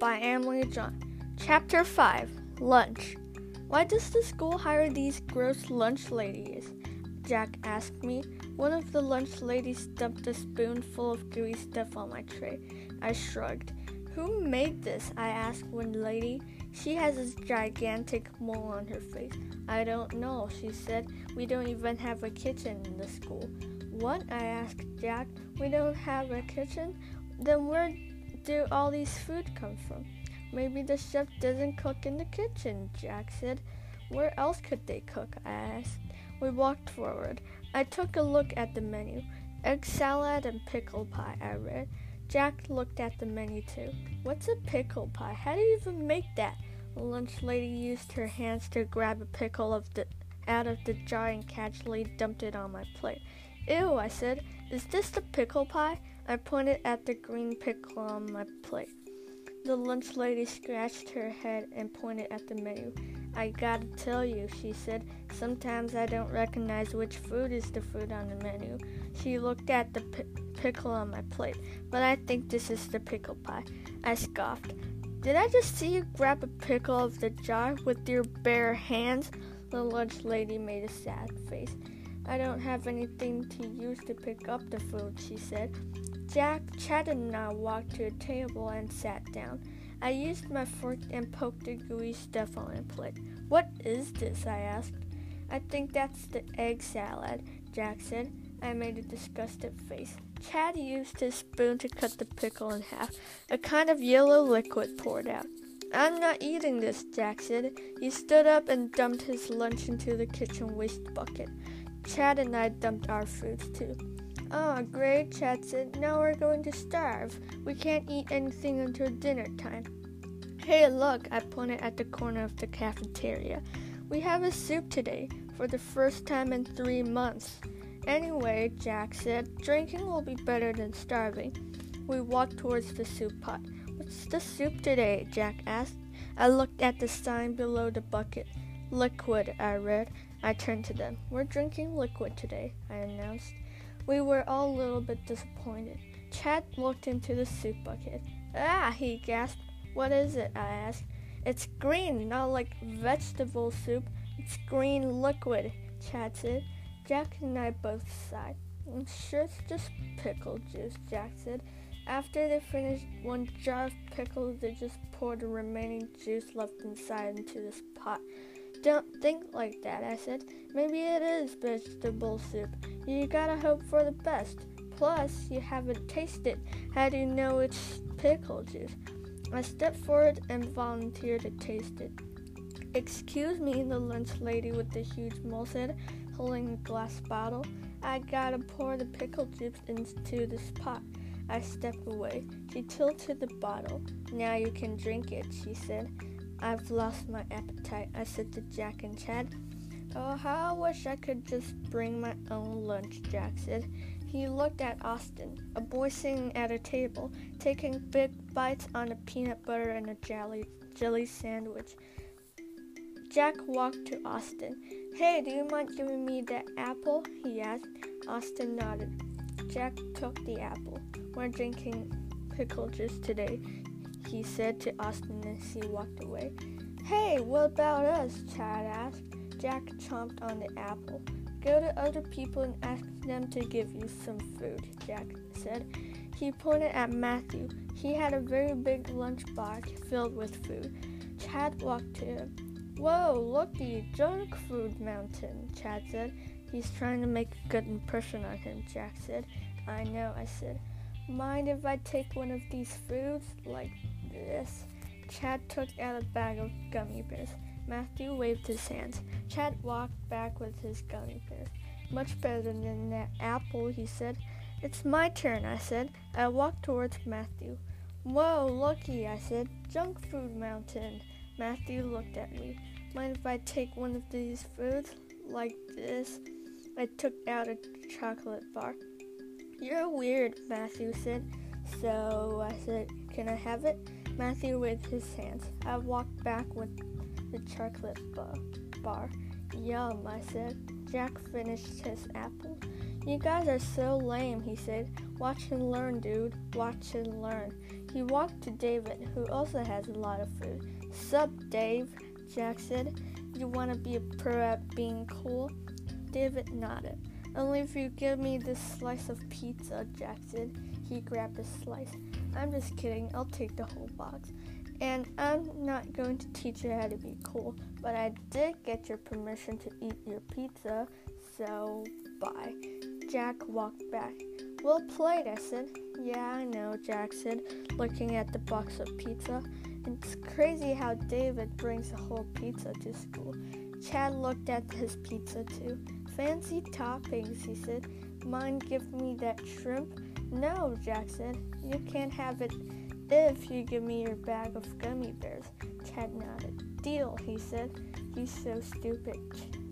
by Emily John. Chapter 5 Lunch. Why does the school hire these gross lunch ladies? Jack asked me. One of the lunch ladies dumped a spoonful of gooey stuff on my tray. I shrugged. Who made this? I asked one lady. She has this gigantic mole on her face. I don't know, she said. We don't even have a kitchen in the school. What? I asked Jack. We don't have a kitchen? Then where do all these food come from? Maybe the chef doesn't cook in the kitchen, Jack said. Where else could they cook? I asked. We walked forward. I took a look at the menu. Egg salad and pickle pie, I read. Jack looked at the menu too. What's a pickle pie? How do you even make that? The lunch lady used her hands to grab a pickle of the, out of the jar and casually dumped it on my plate. Ew, I said. Is this the pickle pie? I pointed at the green pickle on my plate. The lunch lady scratched her head and pointed at the menu. I gotta tell you, she said, sometimes I don't recognize which food is the food on the menu. She looked at the pickle on my plate, but I think this is the pickle pie. I scoffed. Did I just see you grab a pickle of the jar with your bare hands? The lunch lady made a sad face. I don't have anything to use to pick up the food, she said. Jack, Chad, and I walked to a table and sat down. I used my fork and poked the gooey stuff on a plate. What is this? I asked. I think that's the egg salad, Jack said. I made a disgusted face. Chad used his spoon to cut the pickle in half. A kind of yellow liquid poured out. I'm not eating this, Jack said. He stood up and dumped his lunch into the kitchen waste bucket. Chad and I dumped our foods too. Oh, great, Chad said. Now we're going to starve. We can't eat anything until dinner time. Hey, look, I pointed at the corner of the cafeteria. We have a soup today, for the first time in three months. Anyway, Jack said, drinking will be better than starving. We walked towards the soup pot. What's the soup today? Jack asked. I looked at the sign below the bucket. Liquid, I read. I turned to them. We're drinking liquid today, I announced. We were all a little bit disappointed. Chad looked into the soup bucket. Ah, he gasped. What is it? I asked. It's green, not like vegetable soup. It's green liquid, Chad said. Jack and I both sighed. I'm sure it's just pickle juice, Jack said. After they finished one jar of pickles, they just poured the remaining juice left inside into this pot. Don't think like that, I said. Maybe it is vegetable soup. You gotta hope for the best. Plus, you haven't tasted. How do you know it's pickle juice? I stepped forward and volunteered to taste it. Excuse me, the lunch lady with the huge mole said, holding a glass bottle. I gotta pour the pickle juice into this pot. I stepped away. She tilted the bottle. Now you can drink it, she said. I've lost my appetite, I said to Jack and Chad. Oh, how I wish I could just bring my own lunch, Jack said. He looked at Austin, a boy sitting at a table, taking big bites on a peanut butter and a jelly, jelly sandwich. Jack walked to Austin. Hey, do you mind giving me that apple? he asked. Austin nodded. Jack took the apple. We're drinking pickle juice today, he said to Austin as he walked away. Hey, what about us? Chad asked. Jack chomped on the apple. Go to other people and ask them to give you some food, Jack said. He pointed at Matthew. He had a very big lunch box filled with food. Chad walked to him. Whoa, looky, junk food mountain, Chad said. He's trying to make a good impression on him, Jack said. I know, I said. Mind if I take one of these foods like this? Chad took out a bag of gummy bears. Matthew waved his hands. Chad walked back with his gummy bears. Much better than that apple, he said. It's my turn, I said. I walked towards Matthew. Whoa, lucky, I said. Junk food mountain. Matthew looked at me. Mind if I take one of these foods? Like this? I took out a chocolate bar. You're weird, Matthew said. So I said, Can I have it? Matthew waved his hands. I walked back with the chocolate bar. Yum, I said. Jack finished his apple. You guys are so lame, he said. Watch and learn, dude. Watch and learn. He walked to David, who also has a lot of food. Sup, Dave? Jack said. You want to be a pro at being cool? David nodded. Only if you give me this slice of pizza, Jack said. He grabbed a slice. I'm just kidding. I'll take the whole box. And I'm not going to teach you how to be cool, but I did get your permission to eat your pizza, so bye. Jack walked back. Well played, I said. Yeah, I know, Jack said, looking at the box of pizza. It's crazy how David brings a whole pizza to school. Chad looked at his pizza too. Fancy toppings, he said. Mind give me that shrimp? No, Jack said. You can't have it if you give me your bag of gummy bears. Chad nodded. Deal, he said. He's so stupid,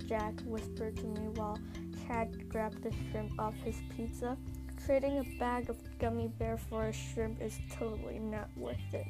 Jack whispered to me while Chad grabbed the shrimp off his pizza. Trading a bag of gummy bear for a shrimp is totally not worth it.